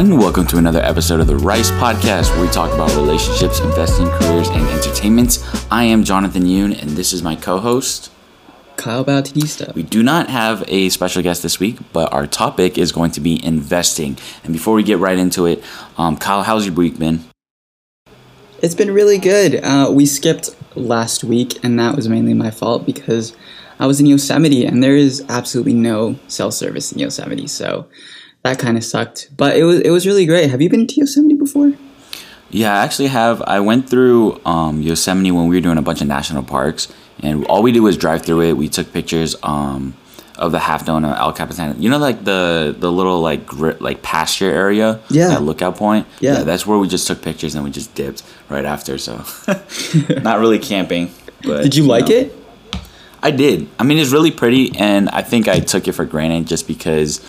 everyone. Welcome to another episode of the Rice Podcast, where we talk about relationships, investing, careers, and entertainment. I am Jonathan Yoon, and this is my co-host. Kyle Bautista. We do not have a special guest this week, but our topic is going to be investing. And before we get right into it, um, Kyle, how's your week been? It's been really good. Uh, we skipped last week, and that was mainly my fault because I was in Yosemite, and there is absolutely no cell service in Yosemite, so that kind of sucked. But it was it was really great. Have you been to Yosemite before? Yeah, I actually have. I went through um, Yosemite when we were doing a bunch of national parks, and all we did was drive through it. We took pictures um, of the Half Dome of El Capitan. You know, like the the little like gri- like pasture area, Yeah. that lookout point. Yeah. that's where we just took pictures and we just dipped right after. So, not really camping. But Did you like know. it? I did. I mean, it's really pretty, and I think I took it for granted just because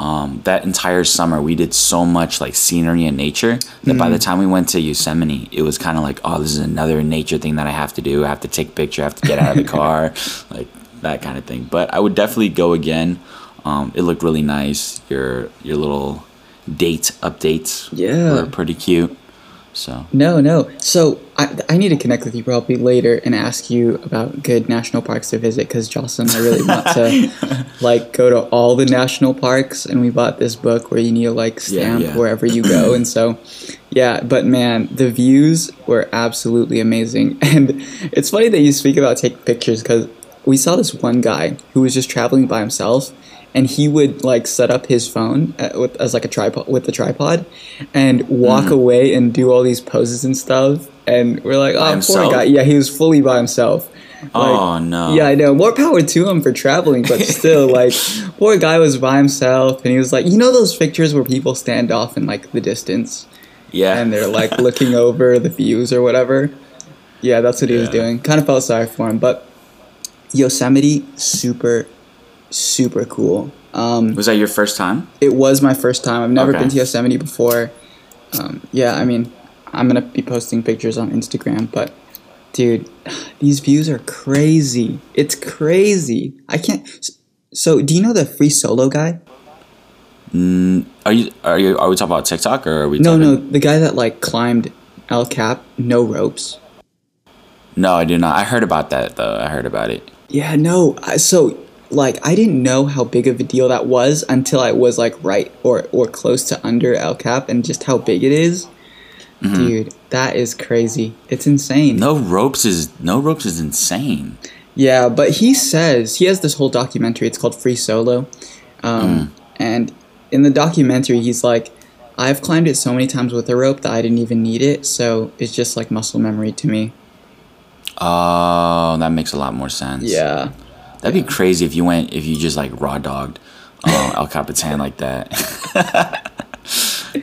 um, that entire summer we did so much like scenery and nature that by Mm. the time we went to Yosemite, it was kind of like, oh, this is another nature thing that I have to do. I have to take a picture. I have to get out of the car, like that kind of thing. But I would definitely go again. Um, it looked really nice. Your your little date updates Yeah. were pretty cute. So No, no. So I, I need to connect with you probably later and ask you about good national parks to visit because Jocelyn I really want to like go to all the national parks and we bought this book where you need to like Yeah, stamp yeah. wherever you go and so yeah. But man, the views were absolutely amazing and it's funny that you speak about taking pictures because we saw this one guy who was just traveling by himself and he would like set up his phone uh, with, as like a tripod with the tripod and walk Mm-hmm. away and do all these poses and stuff and we're like oh poor guy yeah he was fully by himself Like, oh no. yeah i know more power to him for traveling but still like poor guy was by himself and he was like you know those pictures where people stand off in like the distance yeah. and they're like looking over the views or whatever. Yeah, that's what he was doing. Kind of felt sorry for him, but Yosemite, super, super cool. Um, was that your first time? it was my first time. I've never Okay. been to Yosemite before. Um, yeah, I mean, I'm gonna be posting pictures on Instagram, but dude, these views are crazy. It's crazy. I can't. So, do you know the free solo guy? Are you are you are we talking about TikTok or are we No, talking no, the guy that like climbed El Cap, no ropes. No, I do not. I heard about that though. I heard about it. Yeah, no. I- So, like, I didn't know how big of a deal that was until I was like right or or close to under El Cap, and just how big it is. Dude, that is crazy. It's insane. No ropes is no ropes is insane. Yeah, but he says he has this whole documentary. It's called Free Solo, um, and in the documentary, he's like, "I've climbed it so many times with a rope that I didn't even need it. So it's just like muscle memory to me." Oh, that makes a lot more sense. Yeah. That'd be crazy if you went if you just like raw dogged uh, El Capitan like that.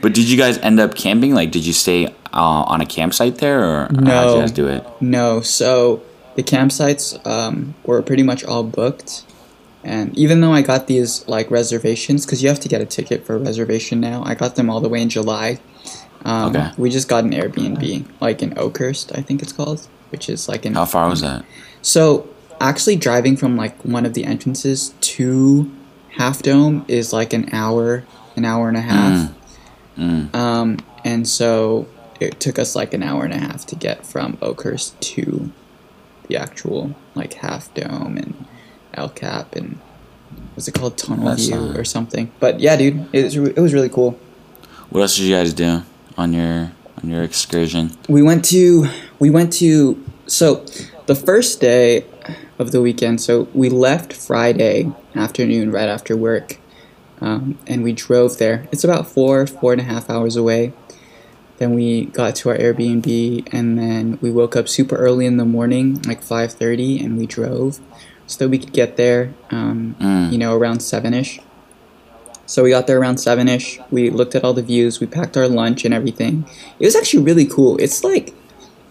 but did you guys end up camping? Like, did you stay uh, on a campsite there, or No. you guys do it? No, so the campsites um, were pretty much all booked, and even though I got these like reservations, because you have to get a ticket for a reservation now, I got them all the way in July. Um, Okay. We just got an Airbnb, like in Oakhurst, I think it's called, which is like in. How far was that? So actually, driving from like one of the entrances to Half Dome is like an hour, an hour and a half. Um, and so it took us like an hour and a half to get from Oakhurst to the actual like Half Dome and El Cap and what's it called Tunnel That's View not- or something. But yeah, dude, it was, it was really cool. What else did you guys do on your on your excursion? we went to we went to so the first day of the weekend. So we left friday afternoon right after work um, and we drove there. It's about four four and a half hours away. Then we got to our airbnb and then we woke up super early in the morning like 5.30 and we drove so that we could get there um, you know around 7ish so we got there around 7ish we looked at all the views. We packed our lunch and everything. It was actually really cool. It's like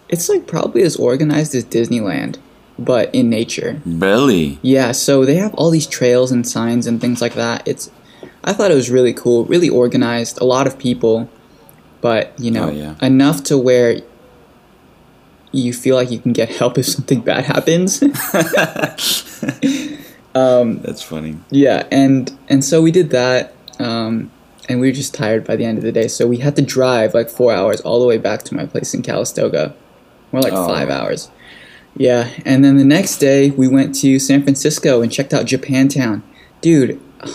it's like probably as organized as disneyland but in nature Really? yeah so they have all these trails and signs and things like that it's i thought it was really cool really organized a lot of people but you know Oh, yeah. enough to where you feel like you can get help if something bad happens That's funny. Yeah, and and so we did that, um, and we were just tired by the end of the day. So we had to drive like four hours all the way back to my place in Calistoga. More like Oh. five hours. Yeah, and then the next day we went to San Francisco and checked out Japantown. Dude, uh,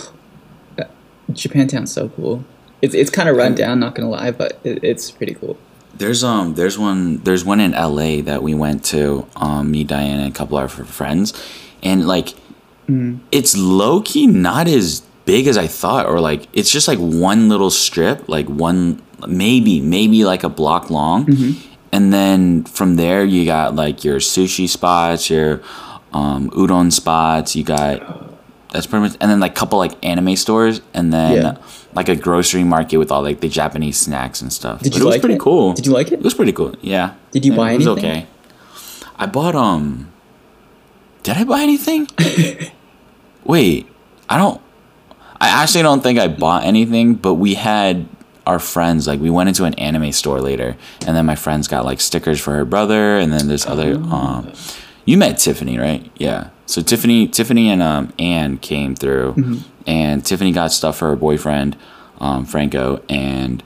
Japantown's so cool. It's it's kind of run down, not gonna lie, but it, it's pretty cool. There's um there's one there's one in LA that we went to um me Diana and a couple of our friends and like it's low key not as big as I thought or like it's just like one little strip like one maybe maybe like a block long and then from there you got like your sushi spots your um udon spots you got that's pretty much and then like couple like anime stores and then Yeah. like a grocery market with all like the Japanese snacks and stuff. Did But you it was like pretty it? cool. Did you like it? It was pretty cool. Yeah. Did you Yeah, buy anything? it was okay. I bought um Did I buy anything? Wait, I don't I actually don't think I bought anything, but we had our friends like we went into an anime store later and then my friends got like stickers for her brother and then this other Oh. um you met Tiffany, right? Yeah. So Tiffany Tiffany and um Anne came through Mm-hmm. and Tiffany got stuff for her boyfriend, um, Franco, and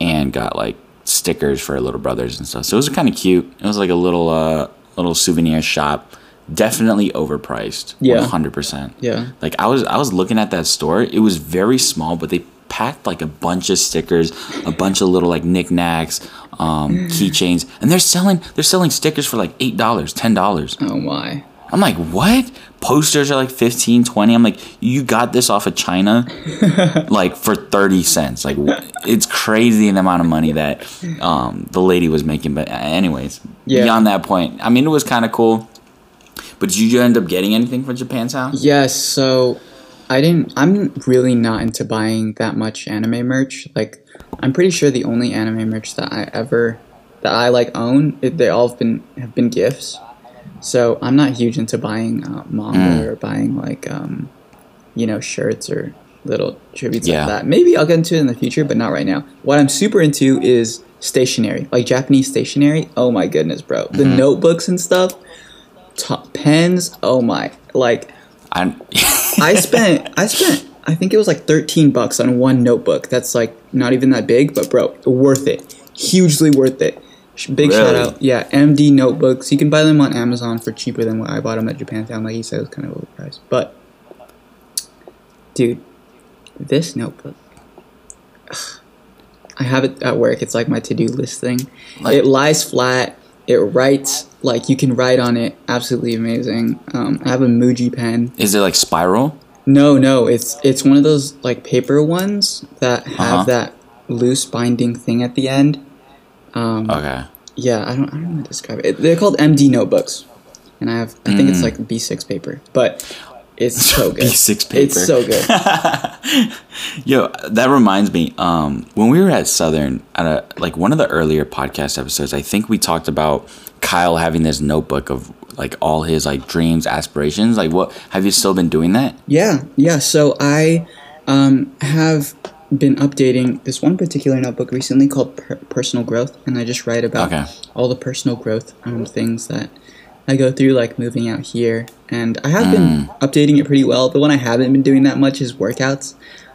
Anne got like stickers for her little brothers and stuff. So it was kind of cute. It was like a little uh little souvenir shop. Definitely overpriced. Yeah. Hundred percent. Yeah. Like I was I was looking at that store. It was very small, but they packed like a bunch of stickers, a bunch of little like knickknacks, um, keychains, and they're selling they're selling stickers for like eight dollars, ten dollars. Oh my. I'm like, what? Posters are like 15, 20. I'm like, you got this off of China, like for 30 cents. Like, it's crazy the amount of money that um, the lady was making. But, uh, anyways, Yeah. beyond that point, I mean, it was kind of cool. But did you end up getting anything for Japantown? Yes, so I didn't I'm really not into buying that much anime merch. Like I'm pretty sure the only anime merch that I ever that I like own, it, they all have been have been gifts. So I'm not huge into buying uh, manga or buying like um you know shirts or little tributes Yeah. like that. Maybe I'll get into it in the future, but not right now. What I'm super into is stationery, like Japanese stationery. Oh my goodness, bro! The notebooks and stuff, top pens. Oh my, like I, I spent I spent I think it was like 13 bucks on one notebook. That's like not even that big, but bro, worth it. Hugely worth it. Big shout out. Yeah, MD notebooks. You can buy them on Amazon for cheaper than what I bought them at Japantown. Like you said, it was kind of overpriced. But dude, this notebook I have it at work. It's like my to-do list thing. Like- it lies flat. It writes like you can write on it. Absolutely amazing. Um, I have a Muji pen. is it like spiral? No, no, it's it's one of those like paper ones that have Uh-huh. that loose binding thing at the end. Um, Okay. yeah, I don't I don't know how to describe it. They're called MD notebooks, and I have I think Mm. it's like B6 paper, but it's so good. B6 paper. It's so good. Yo, that reminds me. Um, when we were at Southern, at a like one of the earlier podcast episodes, I think we talked about Kyle having this notebook of like all his like dreams, aspirations. Like, what have you still been doing that? Yeah, yeah. So I um, have been updating this one particular notebook recently called per- Personal Growth, and I just write about Okay. all the personal growth um, things that I go through, like moving out here. And I have been updating it pretty well. The one I haven't been doing that much is workouts.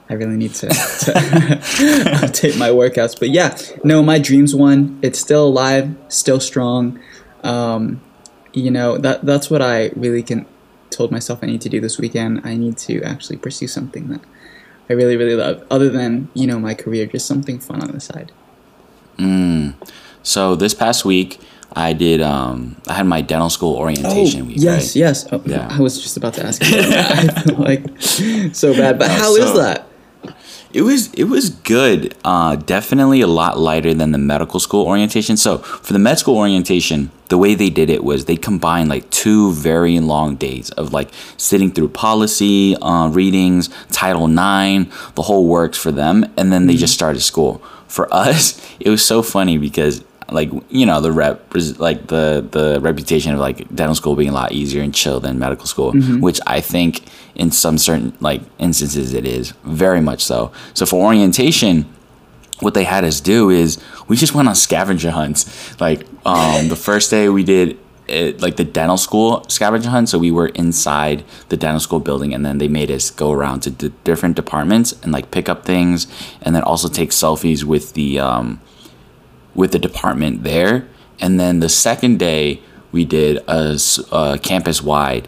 I really need to, to update my workouts. But yeah, no, my dreams one. It's still alive, still strong. Um, you know that that's what I really can told myself I need to do this weekend. I need to actually pursue something that I really really love, other than you know my career, just something fun on the side. So this past week, I did. Um, I had my dental school orientation week. Oh, yes, right? yes. Oh, Yeah. I was just about to ask you. I feel like so bad, but how is so- that? It was it was good. Uh, definitely a lot lighter than the medical school orientation. So for the med school orientation, the way they did it was they combined like two very long days of like sitting through policy uh, readings, Title IX, the whole works for them, and then they just started school. For us, it was so funny because like you know the rep like the the reputation of like dental school being a lot easier and chill than medical school which i think in some certain like instances it is very much so so for orientation what they had us do is we just went on scavenger hunts like um the first day we did it, like the dental school scavenger hunt. So we were inside the dental school building, and then they made us go around to d- different departments and like pick up things, and then also take selfies with the um, with the department there. And then the second day, we did a campus wide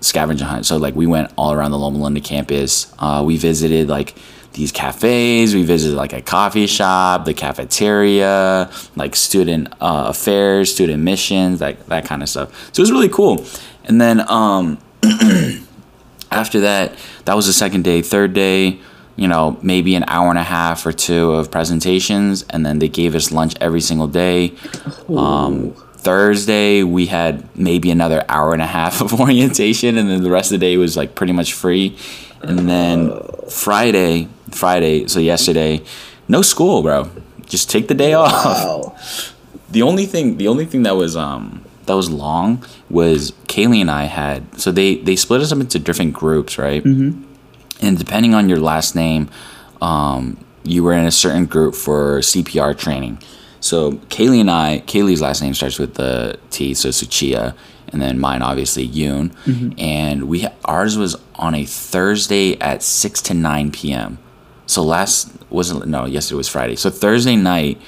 scavenger hunt. So like we went all around the Loma Linda campus. Uh, we visited like these cafes. We visited like a coffee shop, the cafeteria, like student uh, affairs, student missions, like that kind of stuff. So it was really cool. And then um, after that, that was the second day. Third day, you know, maybe an hour and a half or two of presentations, and then they gave us lunch every single day. Um, Thursday, we had maybe another hour and a half of orientation, and then the rest of the day was like pretty much free. And then Friday, Friday, so yesterday, no school, bro. Just take the day off Wow. the only thing the only thing that was um that was long was Kaylee and I had so they they split us up into different groups right mm-hmm. And depending on your last name um you were in a certain group for CPR training so Kaylee and I Kaylee's last name starts with the T so Suchia and then mine obviously Yoon and we ours was on a Thursday at 6 to 9 p.m. So last wasn't no yesterday was Friday. So Thursday night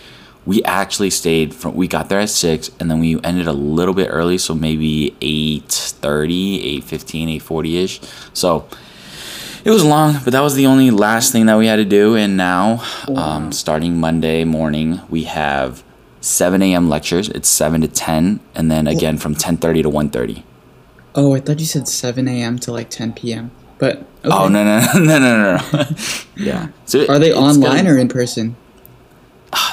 we actually stayed from we got there at six and then we ended a little bit early so maybe 8.30 8.15 8.40 ish so it was long but that was the only last thing that we had to do and now um, starting monday morning we have 7 a.m lectures it's 7 to 10 and then again from 10.30 to 1.30 Oh, I thought you said 7 a.m. to like 10 p.m. But okay. oh no no no no no no yeah so Are they online gonna- or in person?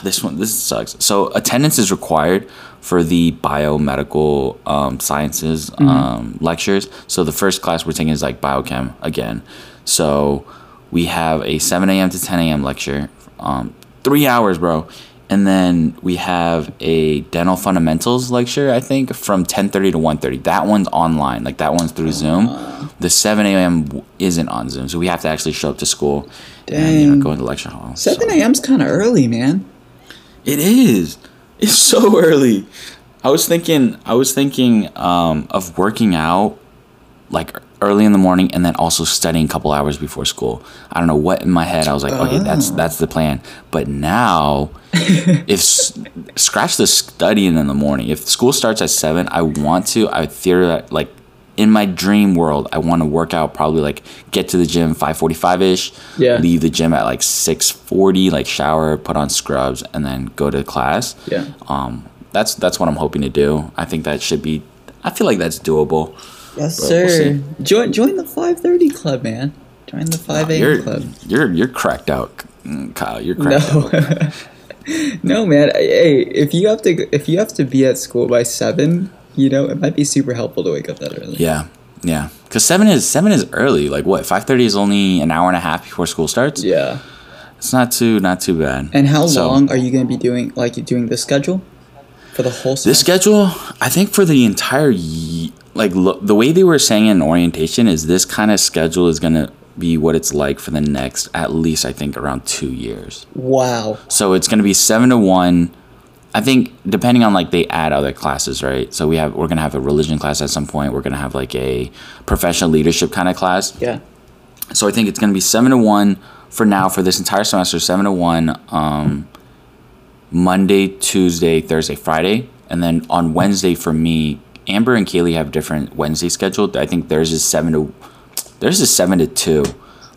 this one this sucks so attendance is required for the biomedical um, sciences um, lectures so the first class we're taking is like biochem again so we have a 7 a.m to 10 a.m lecture um, three hours bro and then we have a dental fundamentals lecture i think from 10.30 to 1.30 that one's online like that one's through zoom the 7 a.m isn't on zoom so we have to actually show up to school and you know, Dang. go into lecture hall 7 so- a.m.'s kind of early, man. it is. It's so early. I was thinking. I was thinking um, of working out like early in the morning and then also studying a couple hours before school. I don't know what in my head. I was like, okay, that's that's the plan. But now, if scratch the studying in the morning. If school starts at seven, I want to. I theory like in my dream world, I want to work out. Probably like get to the gym five forty five ish. Yeah. Leave the gym at like six forty. Like shower, put on scrubs, and then go to class. Yeah. Um, that's that's what I'm hoping to do. I think that should be. I feel like that's doable. Yes, But sir. we'll join join the 5:30 club, man. Join the 5 a.m. Club. you're you're cracked out, mm, Kyle. You're cracked out. No. no, man. Hey, if you have to if you have to be at school by 7, you know, it might be super helpful to wake up that early. Yeah, yeah. Because seven is seven is early. Like what? Five thirty is only an hour and a half before school starts. Yeah. It's not too not too bad. And how So, long are you going to be doing like you doing the schedule for the whole This schedule, I think for the entire ye- like lo- the way they were saying in orientation is this kind of schedule is gonna be what it's like for the next at least I think around two years. Wow. So it's gonna be seven to one. I think depending on like they add other classes, right? So we have we're gonna have a religion class at some point. We're gonna have like a professional leadership kind of class. Yeah. So I think it's gonna be seven to one for now for this entire semester. Seven to one, um, Monday, Tuesday, Thursday, Friday, and then on Wednesday for me, Amber and Kaylee have different Wednesday scheduled. I think theirs is seven to theirs is seven to two,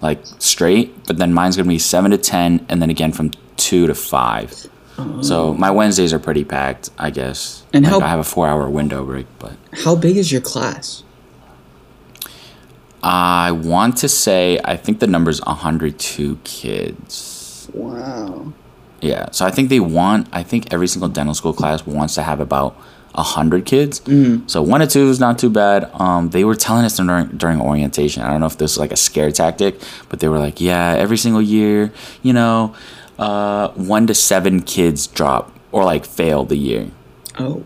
like straight. But then mine's gonna be seven to ten, and then again from two to five. Oh. So my Wednesdays are pretty packed, I guess. And like how- I have a four-hour window break, but How big is your class? I want to say I think the number's 102 kids. Wow. Yeah, so I think they want. I think every single dental school class wants to have about hundred kids. So one or two is not too bad. Um, they were telling us during during orientation. I don't know if this is like a scare tactic, but they were like, "Yeah, every single year, you know, uh, one to seven kids drop or like fail the year." Oh.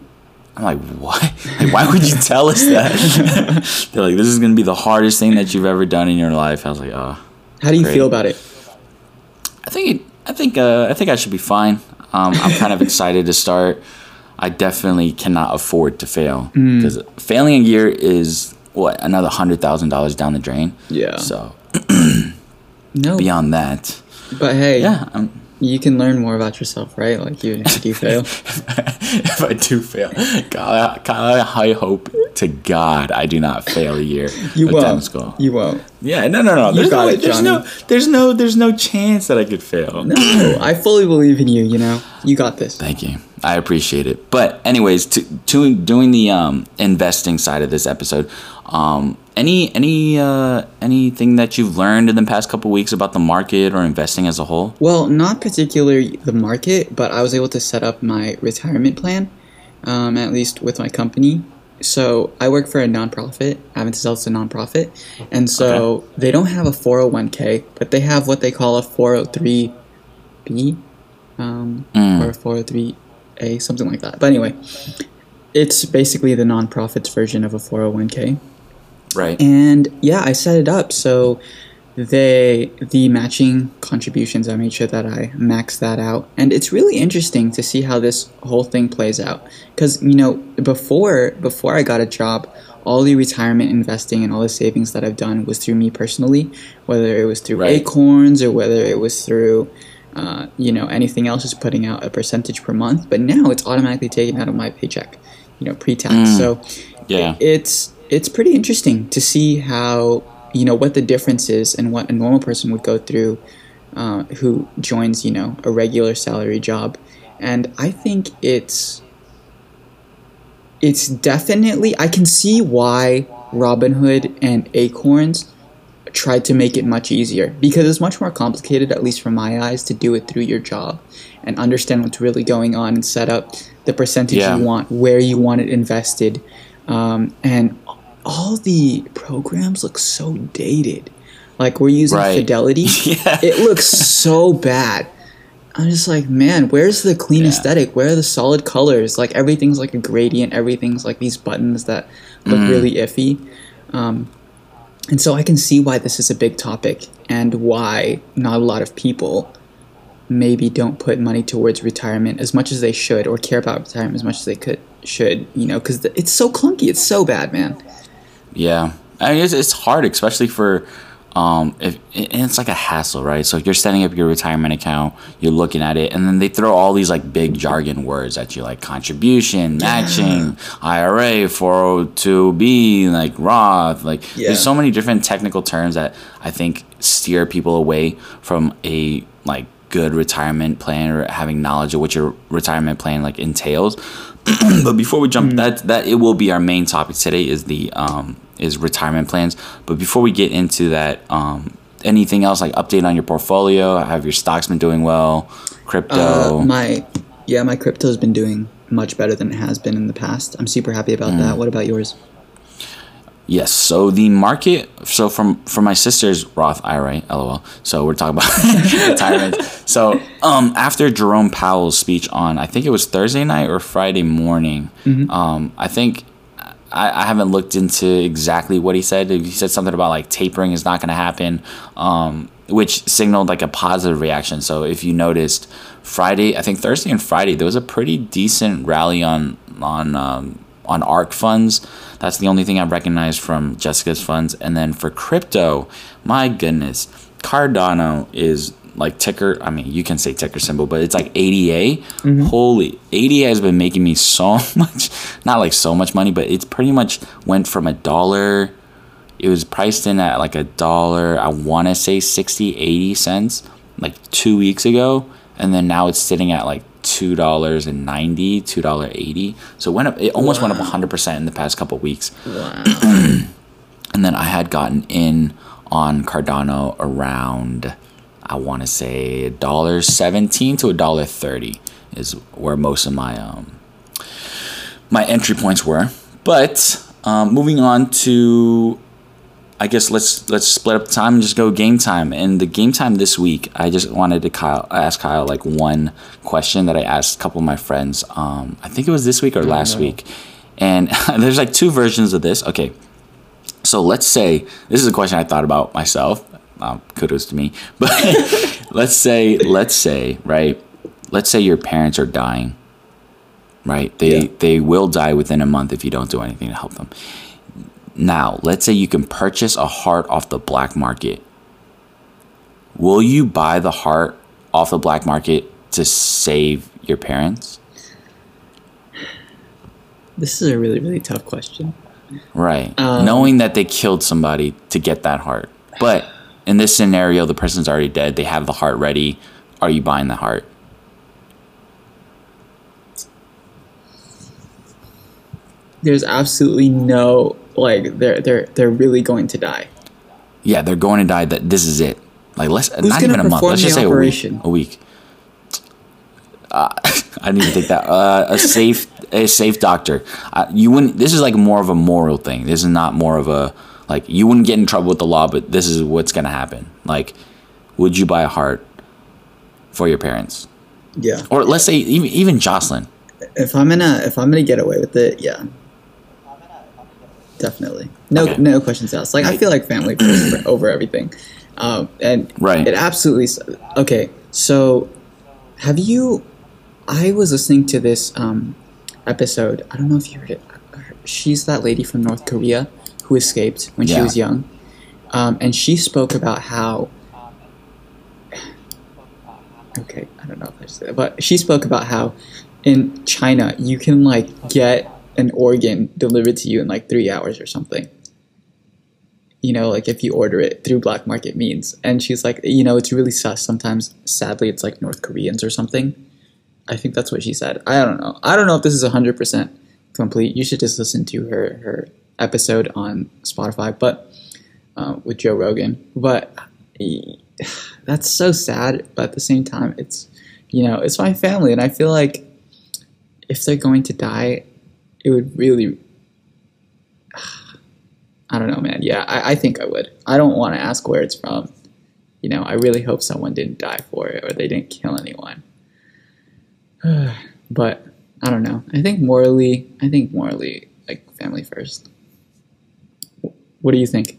I'm like, what? Like, why would you tell us that? They're like, this is gonna be the hardest thing that you've ever done in your life. I was like, oh. How do you Great. feel about it? I think it, I think uh, I think I should be fine. Um, I'm kind of excited to start. I definitely cannot afford to fail Mm. because failing a year is what another hundred thousand dollars down the drain. Yeah. So No, beyond that, but hey, yeah, um, you can learn more about yourself, right? Like even if you do fail. if I do fail, God, God, I hope to God I do not fail a year You of won't. dental school. You won't. Yeah, no, no, no. There's got no, it, there's no, there's no, there's no chance that I could fail. No, I fully believe in you. You know, you got this. Thank you. I appreciate it. But anyways, to, to doing the um, investing side of this episode, um, any any uh, anything that you've learned in the past couple weeks about the market or investing as a whole? Well, not particularly the market, but I was able to set up my retirement plan, um, at least with my company. So I work for a nonprofit. Health's a nonprofit, and so they don't have a 401k, but they have what they call a 403b, um, Mm. or a 403a, something like that. But anyway, it's basically the nonprofit's version of a 401k. Right. And yeah, I set it up so they the matching contributions. I made sure that I maxed that out, and it's really interesting to see how this whole thing plays out. Because you know, before before I got a job, all the retirement investing and all the savings that I've done was through me personally, whether it was through Right. Acorns or whether it was through. Uh, you know, anything else is putting out a percentage per month, but now it's automatically taken out of my paycheck, you know, pre-tax. So Yeah. it's it's pretty interesting to see how you know what the difference is and what a normal person would go through uh, who joins you know a regular salary job and i think it's it's definitely i can see why robinhood and acorns tried to make it much easier because it's much more complicated at least from my eyes to do it through your job and understand what's really going on and set up the percentage Yeah. you want where you want it invested um, and all the programs look so dated like we're using Right. fidelity Yeah. it looks so bad i'm just like man where's the clean Yeah. aesthetic where are the solid colors like everything's like a gradient everything's like these buttons that look Mm. really iffy um, and so I can see why this is a big topic and why not a lot of people maybe don't put money towards retirement as much as they should or care about retirement as much as they could should, you know, cuz it's so clunky, it's so bad, man. Yeah, I mean it's, it's hard, especially for um, if and it's like a hassle, right? So if you're setting up your retirement account, you're looking at it, and then they throw all these like big jargon words at you, like contribution, matching, IRA, 402b, like Roth, like Yeah. there's so many different technical terms that I think steer people away from a like good retirement plan or having knowledge of what your retirement plan like entails. but before we jump, that that it will be our main topic today is the um is retirement plans. But before we get into that, um, anything else like update on your portfolio? Have your stocks been doing well? Crypto. Uh, my yeah, my crypto's been doing much better than it has been in the past. I'm super happy about Mm. that. What about yours? Yes. So the market. So from from my sister's Roth IRA, LOL. So we're talking about retirement. So um, after Jerome Powell's speech on, I think it was Thursday night or Friday morning. Um, I think. I, I haven't looked into exactly what he said. He said something about like tapering is not going to happen, um, which signaled like a positive reaction. So if you noticed, Friday, I think Thursday and Friday, there was a pretty decent rally on on um, on ARK funds. That's the only thing I've recognized from Jessica's funds. And then for crypto, my goodness, Cardano is like ticker. I mean, you can say ticker symbol, but it's like ADA. Mm-hmm. Holy, ADA has been making me so much, not like so much money, but it's pretty much went from a dollar. It was priced in at like a dollar, I want to say 60, 80 cents like two weeks ago. And then now it's sitting at like $2.90, $2.80. So it went up, it almost went up 100% in the past couple weeks. Wow. And then I had gotten in on Cardano around, I want to say a dollar seventeen to a dollar thirty is where most of my um my entry points were. But um, moving on to, I guess let's let's split up the time and just go game time. And the game time this week, I just wanted to Kyle ask Kyle like one question that I asked a couple of my friends. Um, I think it was this week or last no. week. And there's like two versions of this. Okay, so let's say this is a question I thought about myself. Um, kudos to me. But let's say, let's say, right? Let's say your parents are dying, right? They Yeah. they will die within a month if you don't do anything to help them. Now, let's say you can purchase a heart off the black market. Will you buy the heart off the black market to save your parents? This is a really really tough question. Right. Um, Knowing that they killed somebody to get that heart. But in this scenario, the person's already dead. They have the heart ready. Are you buying the heart? There's absolutely no like they're they're they're really going to die. Yeah, they're going to die. That this is it. Like let's not even a month. Let's just say operation? a week. A week. Uh, I didn't even think that. Uh, a safe, a safe doctor. Uh, you wouldn't. This is like more of a moral thing. This is not more of a like you wouldn't get in trouble with the law, but this is what's gonna happen. Like, would you buy a heart for your parents, Yeah. or let's say even even Jocelyn? If I'm gonna if I'm gonna get away with it, yeah. Definitely. No Okay. no questions asked. Like I feel like family over everything. Um and Right. it absolutely okay. So have you I was listening to this um episode. I don't know if you heard it. She's that lady from North Korea who escaped when she was young. Um, and she spoke about how okay, I don't know if I that, but she spoke about how in China you can like get an organ delivered to you in like three hours or something. You know, like if you order it through black market means. And she's like, you know, it's really sus. Sometimes, sadly, it's like North Koreans or something. I think that's what she said. I don't know. I don't know if this is 100% complete. You should just listen to her, her episode on Spotify, but uh, with Joe Rogan. But that's so sad. But at the same time, it's, you know, it's my family. And I feel like if they're going to die, it would really. I don't know, man. Yeah, I, I think I would. I don't want to ask where it's from. You know, I really hope someone didn't die for it or they didn't kill anyone. but I don't know. I think morally, I think morally, like family first. What do you think?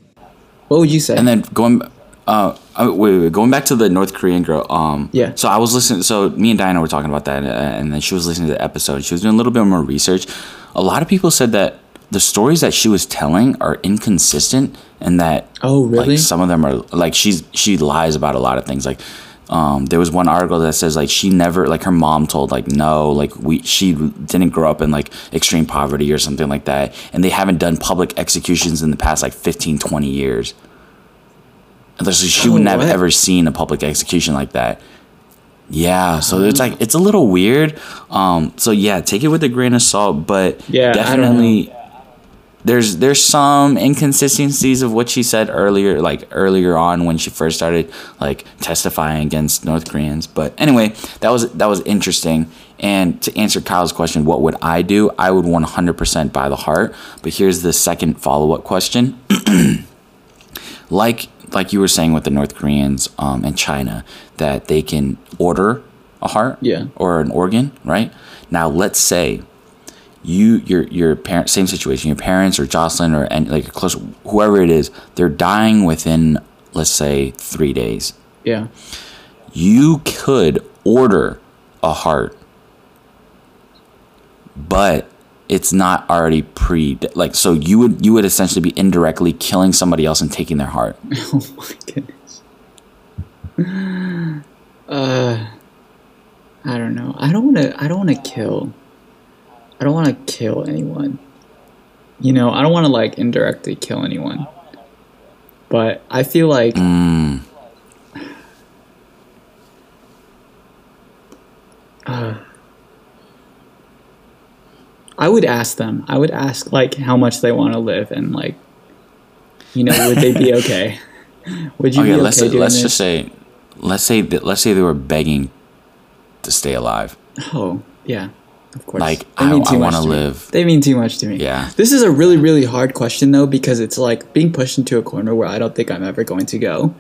What would you say? And then going, uh, uh, wait, wait, going back to the North Korean girl. Um, Yeah. So I was listening. So me and Diana were talking about that, uh, and then she was listening to the episode. She was doing a little bit more research. A lot of people said that the stories that she was telling are inconsistent, and that oh, really? like some of them are like she's she lies about a lot of things. Like um, there was one article that says like she never like her mom told like no like we she didn't grow up in like extreme poverty or something like that, and they haven't done public executions in the past like 15, 20 years. And so she Oh, wouldn't have ever seen a public execution like that. Yeah, so it's like it's a little weird. Um, so yeah, take it with a grain of salt, but Yeah, definitely there's there's some inconsistencies of what she said earlier, like earlier on when she first started like testifying against North Koreans. But anyway, that was that was interesting. And to answer Kyle's question, what would I do? I would 100% buy the heart. But here's the second follow up question. like like you were saying with the North Koreans um, and China, that they can order a heart Yeah. or an organ, right? Now let's say you your your parent same situation, your parents or Jocelyn or any like close whoever it is, they're dying within let's say three days. yeah. You could order a heart, but it's not already pre like so you would you would essentially be indirectly killing somebody else and taking their heart. Oh my goodness. Uh, I don't know. I don't want to. I don't want to kill. I don't want to kill anyone. You know, I don't want to like indirectly kill anyone. But I feel like Mm, I would ask them. I would ask like how much they want to live and like, you know, would they be okay? Would you okay, be okay let's let's this? just say let's say that let's say they were begging to stay alive. Oh, yeah. Of course. Like, They I- I much to me. live. They mean too much to me. Yeah. This is a really, really hard question though, because it's like being pushed into a corner where I don't think I'm ever going to go.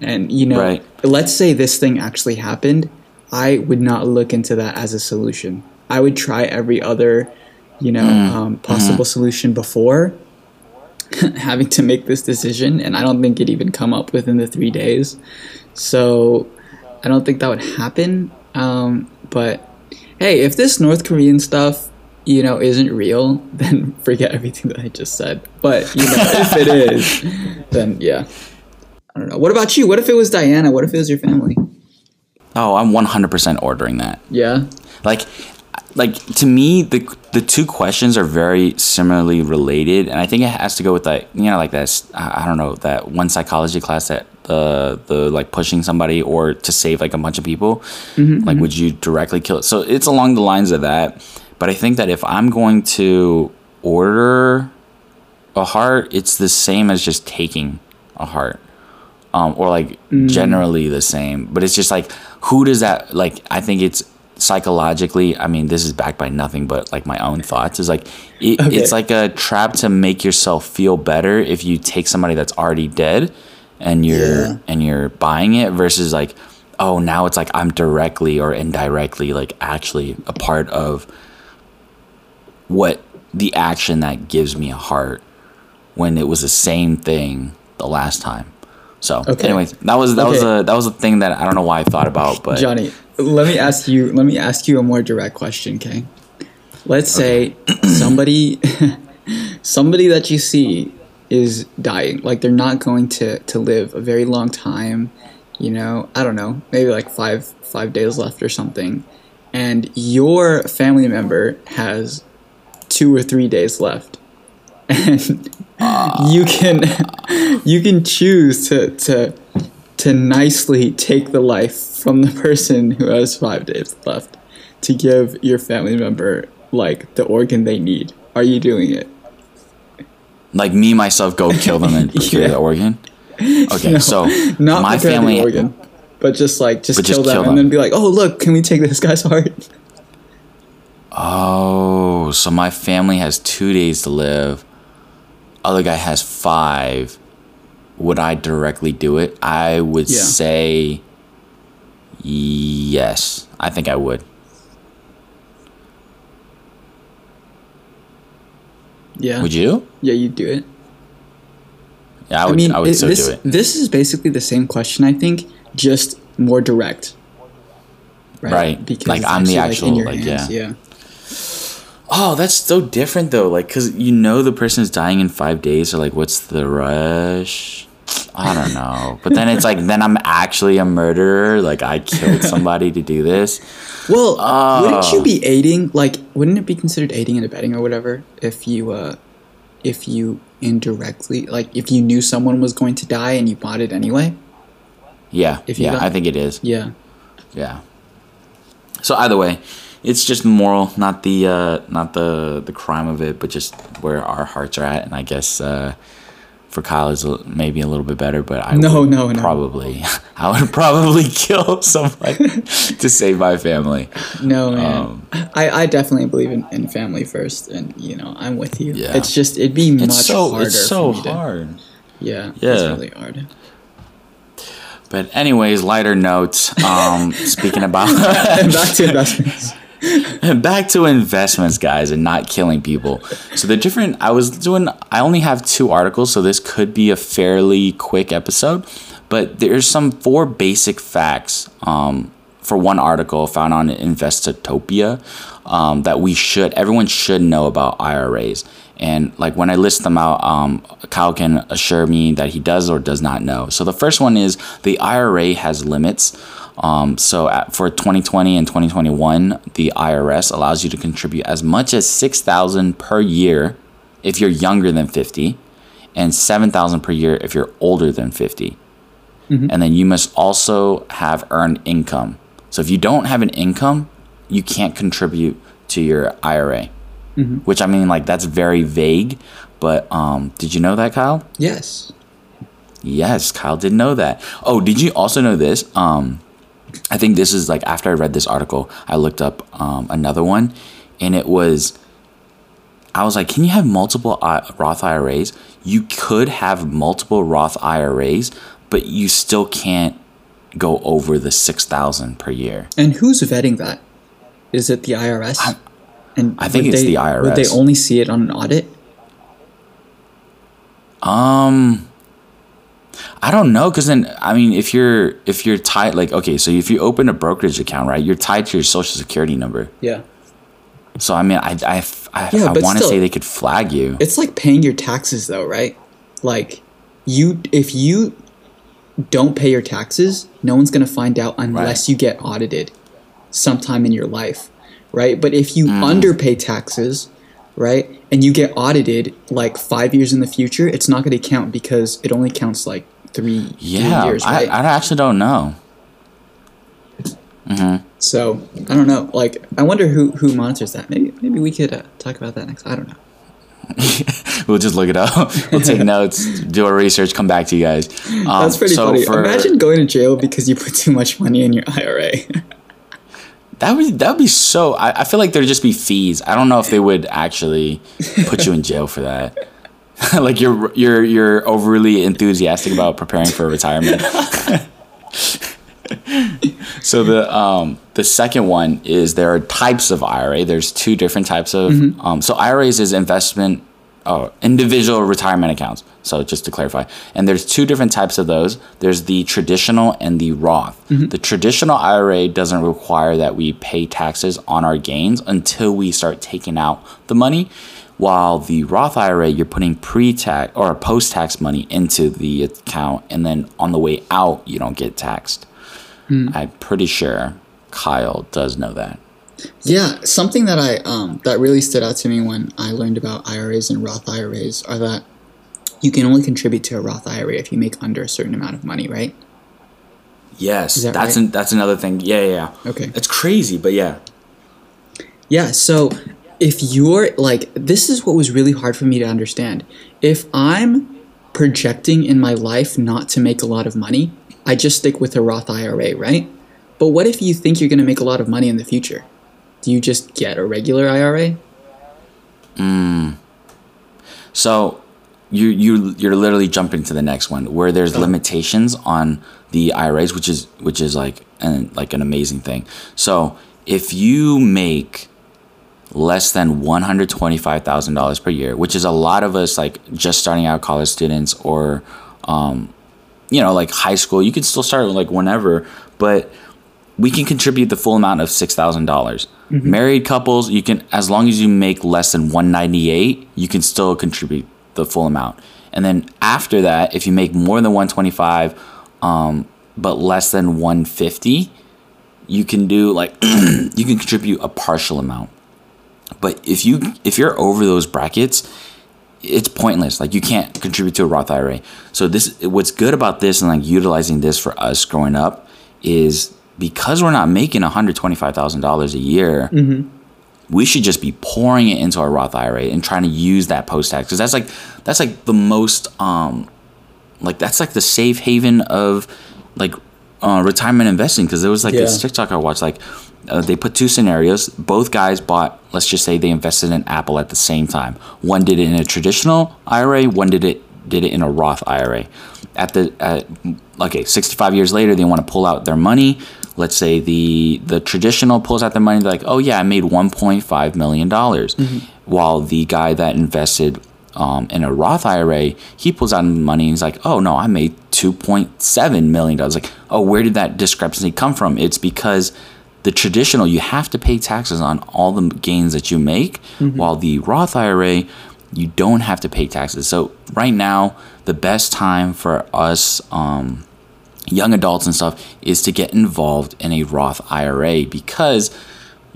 And you know, Right. let's say this thing actually happened, I would not look into that as a solution. I would try every other, you know, Mm, um, possible solution before having to make this decision, and I don't think it even come up within the three days. So I don't think that would happen. Um, but hey, if this North Korean stuff, you know, isn't real, then forget everything that I just said. But you know, if it is, then yeah. I don't know. What about you? What if it was Diana? What if it was your family? Oh, I'm 100% ordering that. Yeah. Like, like to me, the the two questions are very similarly related, and I think it has to go with like you know like that. I don't know that one psychology class that the the like pushing somebody or to save like a bunch of people. Mm-hmm, like, mm-hmm. would you directly kill it? So it's along the lines of that. But I think that if I'm going to order a heart, it's the same as just taking a heart. Um, or like mm. generally the same, but it's just like who does that like? I think it's psychologically. I mean, this is backed by nothing but like my own thoughts. Is like it, Okay. it's like a trap to make yourself feel better if you take somebody that's already dead, and you're Yeah. and you're buying it versus like oh now it's like I'm directly or indirectly like actually a part of what the action that gives me a heart when it was the same thing the last time. So, Okay. anyways, that was that was a that was a thing that I don't know why I thought about, but Jonny, let me ask you. Let me ask you a more direct question, okay? Let's say somebody, somebody that you see is dying, like they're not going to to live a very long time. You know, I don't know, maybe like five five days left or something, and your family member has two or three days left, and you can you can choose to to to nicely take the life from the person who has five days left to give your family member like the organ they need. Are you doing it? like me myself go kill them and procure Yeah. the organ. Okay, No, so Not my family the organ, but just like just But just kill them kill and them. then be like, oh look, can we take this guy's heart? Oh, so my family has two days to live. Other guy has five. Would I directly do it? I would Yeah. say yes. I think I would. Yeah, Would you? yeah, you'd do it. Yeah, I I, would. I, mean, would it- so this do it. this is basically the same question. I think, just more direct. Right. Like, I'm the actual, like, hands, yeah. yeah. Oh, that's so different though. Like, cause you know the person's dying in five days. So like, what's the rush? I don't know. But then it's like, then I'm actually a murderer. Like, I killed somebody to do this. Well, wouldn't you Ah. be aiding? Like, wouldn't it be considered aiding and abetting or whatever if you, uh, if you indirectly, like, if you knew someone was going to die and you bought it anyway? Yeah, If yeah, got- I think it is. Yeah. Yeah. So either way, it's just moral, not the uh, not the the crime of it, but just where our hearts are at. And I guess uh, for Kyle is maybe a little bit better, but I No, would no, no. probably I would probably kill somebody to save my family. No, man. Um, I, I definitely believe in, in family first, and you know I'm with you. Yeah. It's just it'd be much It's so harder. it's so me to- hard. yeah, it's Yeah. really hard. But anyways, lighter notes. Um, speaking about back to investments. back to investments guys and not killing people. So the different i was doing i only have two articles so this could be a fairly quick episode but there's some four basic facts um, for one article found on Investopedia um, that we should everyone should know about iras and like when i list them out um, kyle can assure me that he does or does not know. So the first one is the ira has limits um, so at, for 2020 and 2021, the IRS allows you to contribute as much as 6,000 per year if you're younger than 50 and 7,000 per year if you're older than 50. And then you must also have earned income. So if you don't have an income, you can't contribute to your IRA. Which I mean like that's very vague, but um did you know that Kyle? Yes. Yes, Kyle did know that. Oh, did you also know this? Um, I think this is like after I read this article, I looked up um, another one, and it was. I was like, can you have multiple I- Roth IRAs? You could have multiple Roth IRAs, but you still can't go over the six thousand per year. And who's vetting that? Is it the IRS? and I think it's they- the IRS. Would they only see it on an audit? Um, I don't know because then I mean if you're if you're tied like okay so if you open a brokerage account right you're tied to your social security number Yeah. so I mean I I, I, Yeah, I want to say they could flag you It's like paying your taxes though, right? Like you if you don't pay your taxes, no one's going to find out unless Right. you get audited sometime in your life, right? But if you mm. underpay taxes, right? And you get audited like 5 years in the future, it's not going to count because it only counts like 3, three yeah years, I, right? I actually don't know so, I don't know. Like I wonder who who monitors that. Maybe maybe we could uh, talk about that next. I don't know. we'll just look it up we'll take notes do our research come back to you guys um, That's pretty so funny. for- Imagine going to jail because you put too much money in your IRA. That would that would be so. I, I feel like there'd just be fees. I don't know if they would actually put you in jail for that. like you're you're you're overly enthusiastic about preparing for retirement. so the um the second one is there are types of IRA. There's two different types of um so IRAs is investment uh, individual retirement accounts. So just to clarify, and there's two different types of those. There's the traditional and the Roth. The traditional IRA doesn't require that we pay taxes on our gains until we start taking out the money, while the Roth IRA you're putting pre-tax or post-tax money into the account, and then on the way out you don't get taxed. I'm pretty sure Kyle does know that. Yeah, something that I um, that really stood out to me when I learned about IRAs and Roth IRAs are that you can only contribute to a Roth IRA if you make under a certain amount of money, right? Yes, that that's right? an, that's another thing. Yeah, yeah, yeah. Okay. It's crazy, but yeah. Yeah, so if you're like this is what was really hard for me to understand. If I'm projecting in my life not to make a lot of money, I just stick with a Roth IRA, right? But what if you think you're going to make a lot of money in the future? Do you just get a regular IRA? So you you you're literally jumping to the next one where there's limitations on the IRAs, which is which is like an like an amazing thing. So if you make less than one hundred twenty five thousand dollars per year, which is a lot of us like just starting out college students or um, you know like high school, you can still start like whenever, but we can contribute the full amount of six thousand dollars. Married couples, you can as long as you make less than one ninety eight, you can still contribute the full amount. And then after that, if you make more than one twenty five, um, but less than one fifty, you can do like you can contribute a partial amount. But if you if you're over those brackets, it's pointless. Like you can't contribute to a Roth IRA. So this what's good about this and like utilizing this for us growing up is because we're not making $125,000 a year, we should just be pouring it into our Roth IRA and trying to use that post tax because that's like that's like the most um like that's like the safe haven of like uh, retirement investing because there was like this Yeah. TikTok I watched like uh, they put two scenarios. Both guys bought let's just say they invested in Apple at the same time. One did it in a traditional IRA, one did it did it in a Roth IRA. At the at, okay, 65 years later they want to pull out their money. Let's say the the traditional pulls out their money they're like, "Oh yeah, I made 1.5 million dollars." While the guy that invested um, in a Roth IRA, he pulls out money and he's like, "Oh no, I made 2.7 million dollars." Like, "Oh, where did that discrepancy come from?" It's because the traditional you have to pay taxes on all the gains that you make, while the Roth IRA you don't have to pay taxes. So right now, the best time for us um, young adults and stuff is to get involved in a Roth IRA because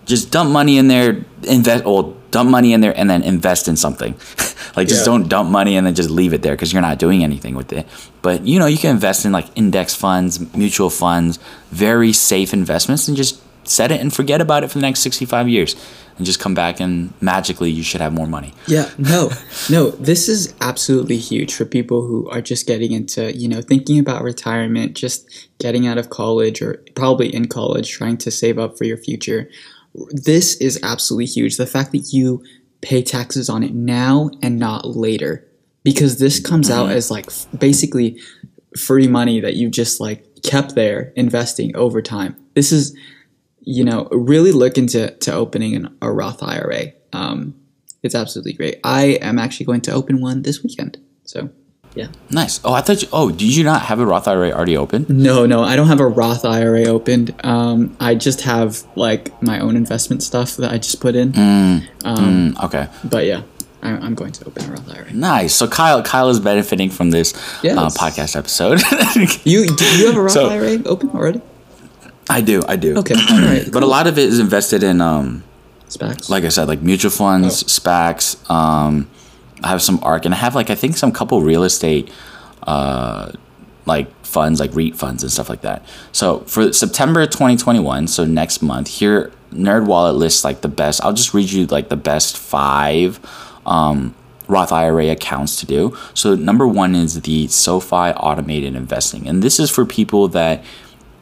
just dump money in there, invest, well, dump money in there and then invest in something. like just Yeah. don't dump money and then just leave it there because you're not doing anything with it. But you know, you can invest in like index funds, mutual funds, very safe investments and just set it and forget about it for the next 65 years and just come back and magically you should have more money. Yeah, no, no, this is absolutely huge for people who are just getting into, you know, thinking about retirement, just getting out of college or probably in college, trying to save up for your future. This is absolutely huge. The fact that you pay taxes on it now and not later, because this comes out mm-hmm. as like basically free money that you just like kept there investing over time. This is, you know, really look into to opening an, a Roth IRA. Um, it's absolutely great. I am actually going to open one this weekend. So Yeah. Nice. Oh, I thought you. Oh, did you not have a Roth IRA already open? No, no, I don't have a Roth IRA opened. Um, I just have like my own investment stuff that I just put in. Um, Mm, okay. But yeah, I, I'm going to open a Roth IRA. Nice. So Kyle, Kyle is benefiting from this Yes. uh, podcast episode. You do you have a Roth So- IRA open already? I do. I do. Okay, all right. But a lot of it is invested in, um, SPACs. like I said, like mutual funds, Oh. SPACs. Um, I have some ARK, and I have like I think some couple real estate, uh, like funds, like REIT funds and stuff like that. So for September 2021, so next month, here NerdWallet lists like the best. I'll just read you like the best five. Um, Roth IRA accounts to do. So number one is the SoFi automated investing, and this is for people that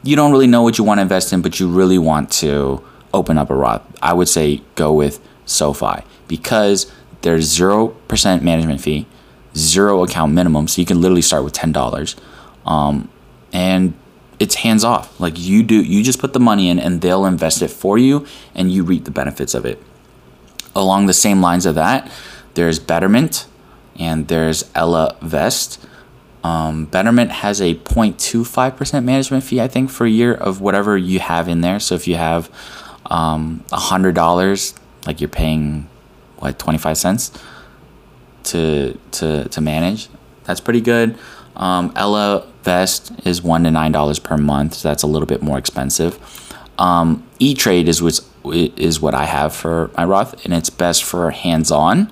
you don't really know what you want to invest in, but you really want to open up a Roth. I would say go with SoFi because there's zero percent management fee, zero account minimum, so you can literally start with ten dollars, um, and it's hands off. Like you do, you just put the money in, and they'll invest it for you, and you reap the benefits of it along the same lines of that, there's Betterment and there's Ellevest. Um, Betterment has a 0.25% management fee, I think, for a year of whatever you have in there. So if you have um, $100, like you're paying, what, 25 cents to, to, to manage, that's pretty good. Um, Ella Vest is one to nine dollars per month, so that's a little bit more expensive. Um, E Trade is which is what I have for my Roth, and it's best for hands-on,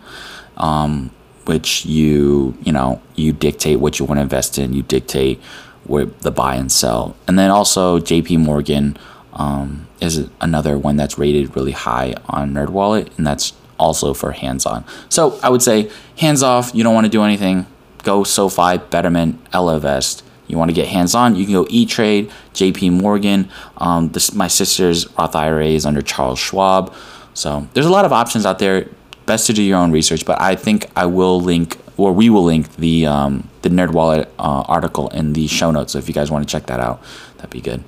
um, which you you know you dictate what you want to invest in, you dictate where the buy and sell, and then also J.P. Morgan um, is another one that's rated really high on NerdWallet, and that's also for hands-on. So I would say hands off. You don't want to do anything. Go SoFi, Betterment, Ellevest. You want to get hands on, you can go E Trade, JP Morgan. Um, this, my sister's Roth IRA is under Charles Schwab. So there's a lot of options out there. Best to do your own research, but I think I will link, or we will link the um, the NerdWallet uh, article in the show notes. So if you guys want to check that out, that'd be good.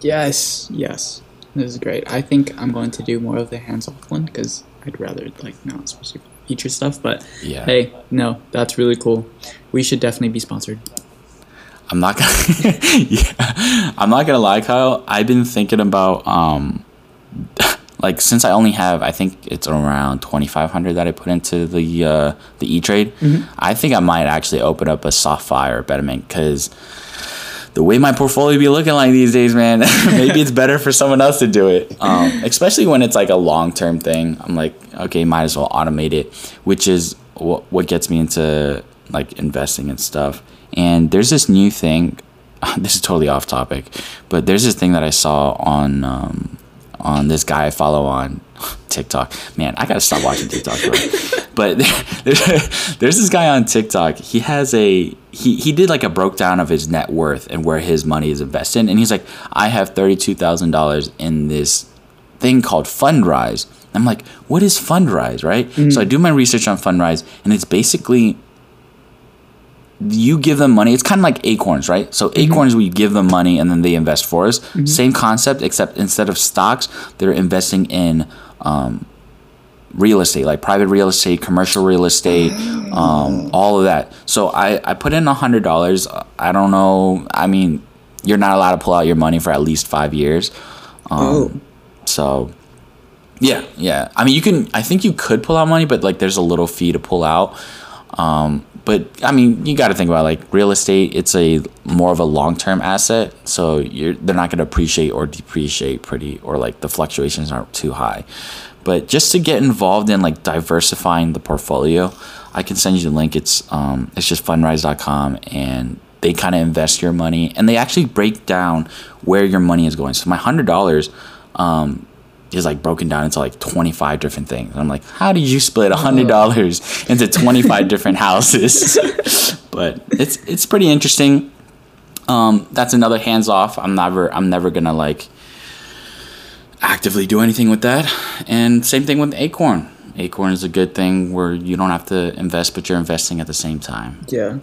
Yes, yes. This is great. I think I'm going to do more of the hands-off one because I'd rather like not specific feature stuff. But Yeah. hey, no, that's really cool. We should definitely be sponsored. I'm not gonna. yeah, I'm not gonna lie, Kyle. I've been thinking about um, like since I only have, I think it's around 2,500 that I put into the uh, the E Trade. I think I might actually open up a or Betterment because the way my portfolio be looking like these days, man, maybe it's better for someone else to do it. Um, especially when it's like a long term thing. I'm like, okay, might as well automate it, which is what what gets me into like investing and stuff. And there's this new thing. This is totally off topic, but there's this thing that I saw on um, on this guy I follow on TikTok. Man, I gotta stop watching TikTok. Bro. but there's, there's this guy on TikTok. He has a he he did like a breakdown of his net worth and where his money is invested. And he's like, I have thirty two thousand dollars in this thing called Fundrise. I'm like, what is Fundrise, right? Mm-hmm. So I do my research on Fundrise, and it's basically you give them money. It's kind of like Acorns, right? So Acorns, we give them money and then they invest for us. Same concept, except instead of stocks, they're investing in um, real estate, like private real estate, commercial real estate, um, all of that. So I, I put in a hundred dollars. I don't know. I mean, you're not allowed to pull out your money for at least five years. Um, Oh. So yeah, yeah. I mean, you can. I think you could pull out money, but like, there's a little fee to pull out. Um, but I mean, you got to think about like real estate. It's a more of a long term asset, so you're they're not going to appreciate or depreciate pretty, or like the fluctuations aren't too high. But just to get involved in like diversifying the portfolio, I can send you the link. It's um, it's just fundrise.com and they kind of invest your money and they actually break down where your money is going. So my hundred dollars um, is like broken down into like 25 different things. And I'm like, how did you split $100 into 25 different houses? but it's it's pretty interesting. Um, that's another hands off. I'm never I'm never gonna like actively do anything with that. And same thing with Acorn. Acorn is a good thing where you don't have to invest, but you're investing at the same time. Yeah.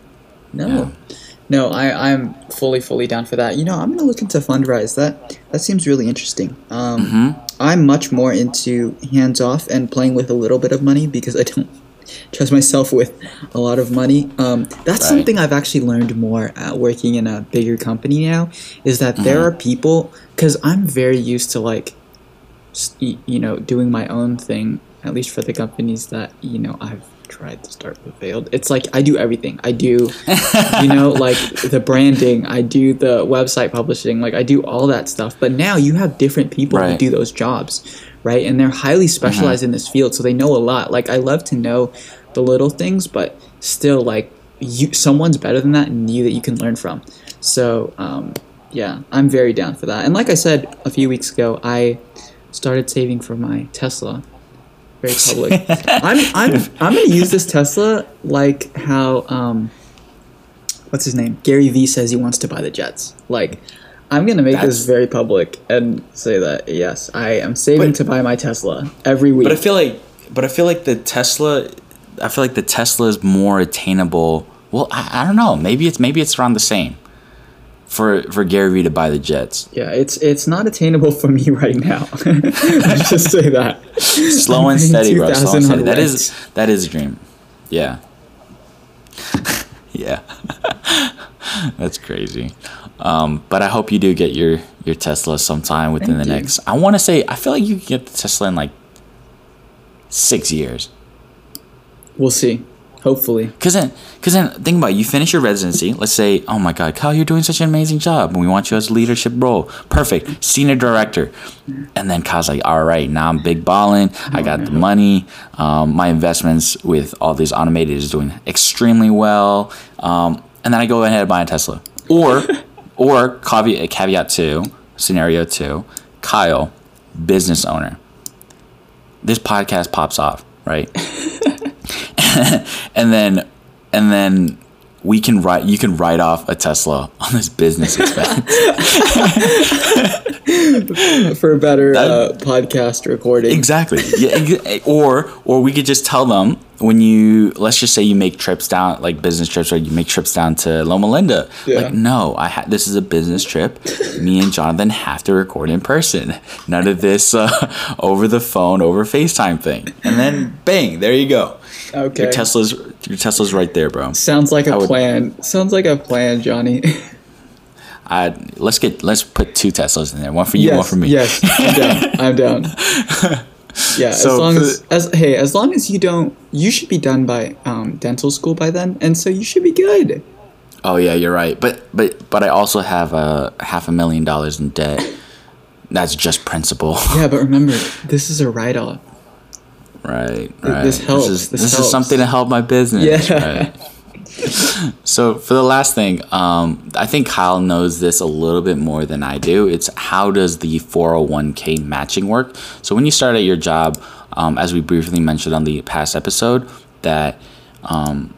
No. Yeah. No, I, I'm fully, fully down for that. You know, I'm gonna look into Fundrise. That that seems really interesting. Um, Mm-hmm. I'm much more into hands off and playing with a little bit of money because I don't trust myself with a lot of money. Um, that's Right. something I've actually learned more at working in a bigger company now. Is that there Mm-hmm. are people because I'm very used to like, you know, doing my own thing. At least for the companies that you know I've tried to start but failed. It's like I do everything. I do, you know, like the branding. I do the website publishing. Like I do all that stuff. But now you have different people who do those jobs, right? And they're highly specialized in this field, so they know a lot. Like I love to know the little things, but still, like you, someone's better than that, and you that you can learn from. So um, yeah, I'm very down for that. And like I said a few weeks ago, I started saving for my Tesla. Very public. I'm I'm I'm gonna use this Tesla like how um, what's his name? Gary Vee says he wants to buy the jets. Like I'm gonna make That's- this very public and say that yes, I am saving But- to buy my Tesla every week. But I feel like, but I feel like the Tesla, I feel like the Tesla is more attainable. Well, I, I don't know. Maybe it's maybe it's around the same. For for Gary Vee to buy the Jets, yeah, it's it's not attainable for me right now. Let's just say that. slow and steady, bro. Slow and 2,000 steady. That is that is a dream. Yeah. yeah. That's crazy. Um, but I hope you do get your your Tesla sometime within Thank the you. next. I want to say I feel like you can get the Tesla in like six years. We'll see. Hopefully. Cause then, cause then, think about it. You finish your residency. Let's say, oh my God, Kyle, you're doing such an amazing job, and we want you as a leadership role. Perfect, senior director. And then Kyle's like, all right, now I'm big balling. I got the money. Um, my investments with all these automated is doing extremely well. Um, and then I go ahead and buy a Tesla. Or, or caveat, caveat two, scenario two, Kyle, business owner. This podcast pops off, right? and then and then we can write you can write off a Tesla on this business expense. For a better That- uh, podcast recording. exactly. Yeah, or or we could just tell them when you let's just say you make trips down like business trips or you make trips down to Loma Linda. Yeah. Like no, I ha- this is a business trip. Me and Jonathan have to record in person. None of this uh, over the phone over FaceTime thing. And then bang, there you go. Okay. Your Tesla's your Tesla's right there, bro. Sounds like a would- plan. Sounds like a plan, Jonny. I let's get let's put two Teslas in there. One for you, one for me. yes, I'm down. I'm down. Yeah, as long as, as hey, as long as you don't, you should be done by um, dental school by then, and so you should be good. Oh yeah, you're right. But but but I also have a half a million dollars in debt. That's just principal. Yeah, but remember, this is a write-off. Right, right. this helps, This is, this this helps. is something to help my business. Yeah. Right. so for the last thing, um, I think Kyle knows this a little bit more than I do. It's how does the 401k matching work? So when you start at your job, um, as we briefly mentioned on the past episode, that um,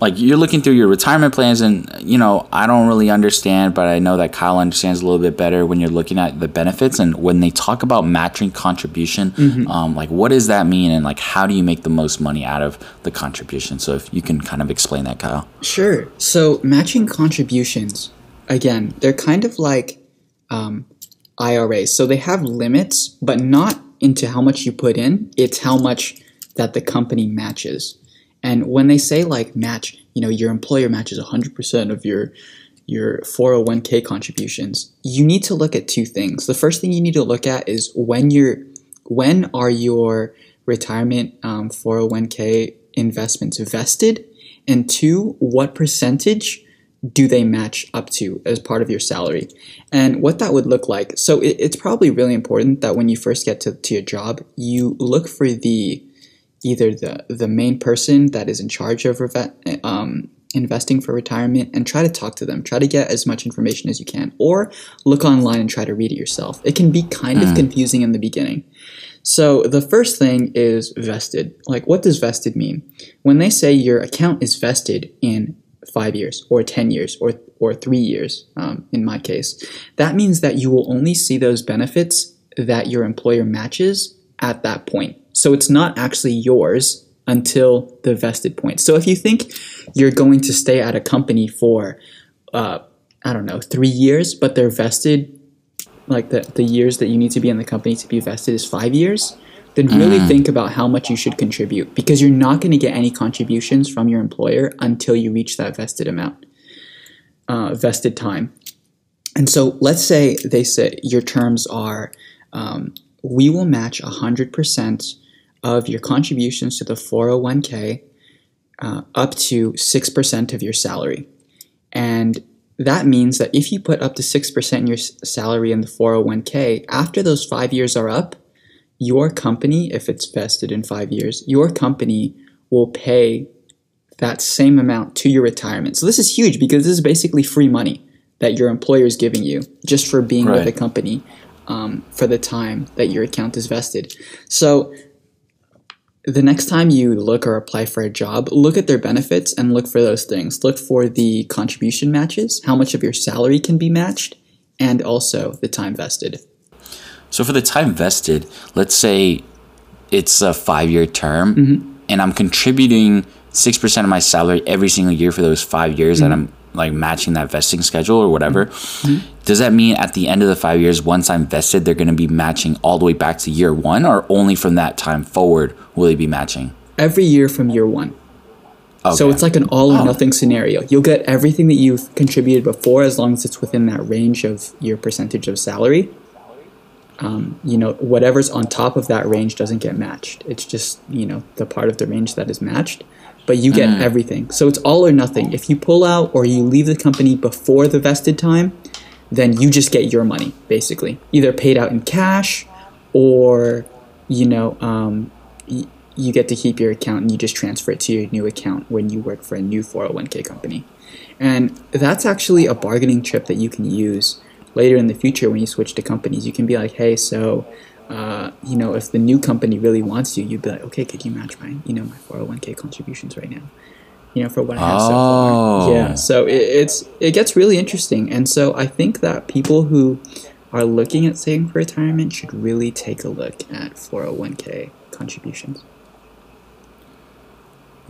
like you're looking through your retirement plans and you know i don't really understand but i know that kyle understands a little bit better when you're looking at the benefits and when they talk about matching contribution um, like what does that mean and like how do you make the most money out of the contribution so if you can kind of explain that kyle Sure. So matching contributions, again, they're kind of like um, IRAs. So they have limits, but not into how much you put in. It's how much that the company matches. And when they say like match, you know, your employer matches 100% of your your 401k contributions, you need to look at two things. The first thing you need to look at is when you're when are your retirement um, 401k investments vested, and two, what percentage do they match up to as part of your salary, and what that would look like. So it, it's probably really important that when you first get to, to your job, you look for the either the the main person that is in charge of um, investing for retirement and try to talk to them. Try to get as much information as you can or look online and try to read it yourself. It can be kind of confusing in the beginning. So the first thing is vested. Like what does vested mean? When they say your account is vested in five years or 10 years or, or three years um, in my case that means that you will only see those benefits that your employer matches at that point so it's not actually yours until the vested point. So if you think you're going to stay at a company for, uh, I don't know, three years, but they're vested, like the, the years that you need to be in the company to be vested is five years, then really think about how much you should contribute because you're not going to get any contributions from your employer until you reach that vested amount, uh, vested time. And so let's say they say your terms are um, we will match 100% of your contributions to the 401k uh, up to 6% of your salary. And that means that if you put up to 6% in your salary in the 401k, after those five years are up, your company, if it's vested in five years, your company will pay that same amount to your retirement. So this is huge because this is basically free money that your employer is giving you just for being right. with the company um, for the time that your account is vested. So the next time you look or apply for a job, look at their benefits and look for those things. Look for the contribution matches, how much of your salary can be matched, and also the time vested. So for the time vested, let's say it's a five year term mm-hmm. and I'm contributing 6% of my salary every single year for those five years mm-hmm. that I'm like matching that vesting schedule or whatever. Mm-hmm. Does that mean at the end of the five years, once I'm vested, they're going to be matching all the way back to year one, or only from that time forward will they be matching? Every year from year one. Okay. So it's like an all or oh. nothing scenario. You'll get everything that you've contributed before as long as it's within that range of your percentage of salary. Um, you know, whatever's on top of that range doesn't get matched. It's just, you know, the part of the range that is matched but you get mm. everything. So it's all or nothing. If you pull out or you leave the company before the vested time, then you just get your money basically, either paid out in cash or you know um, y- you get to keep your account and you just transfer it to your new account when you work for a new 401k company. And that's actually a bargaining chip that you can use later in the future when you switch to companies. You can be like, hey, so uh, you know, if the new company really wants you, you'd be like, okay, could you match my, you know, my 401k contributions right now? You know, for what I have oh. so far. Yeah. So it, it's, it gets really interesting. And so I think that people who are looking at saving for retirement should really take a look at 401k contributions.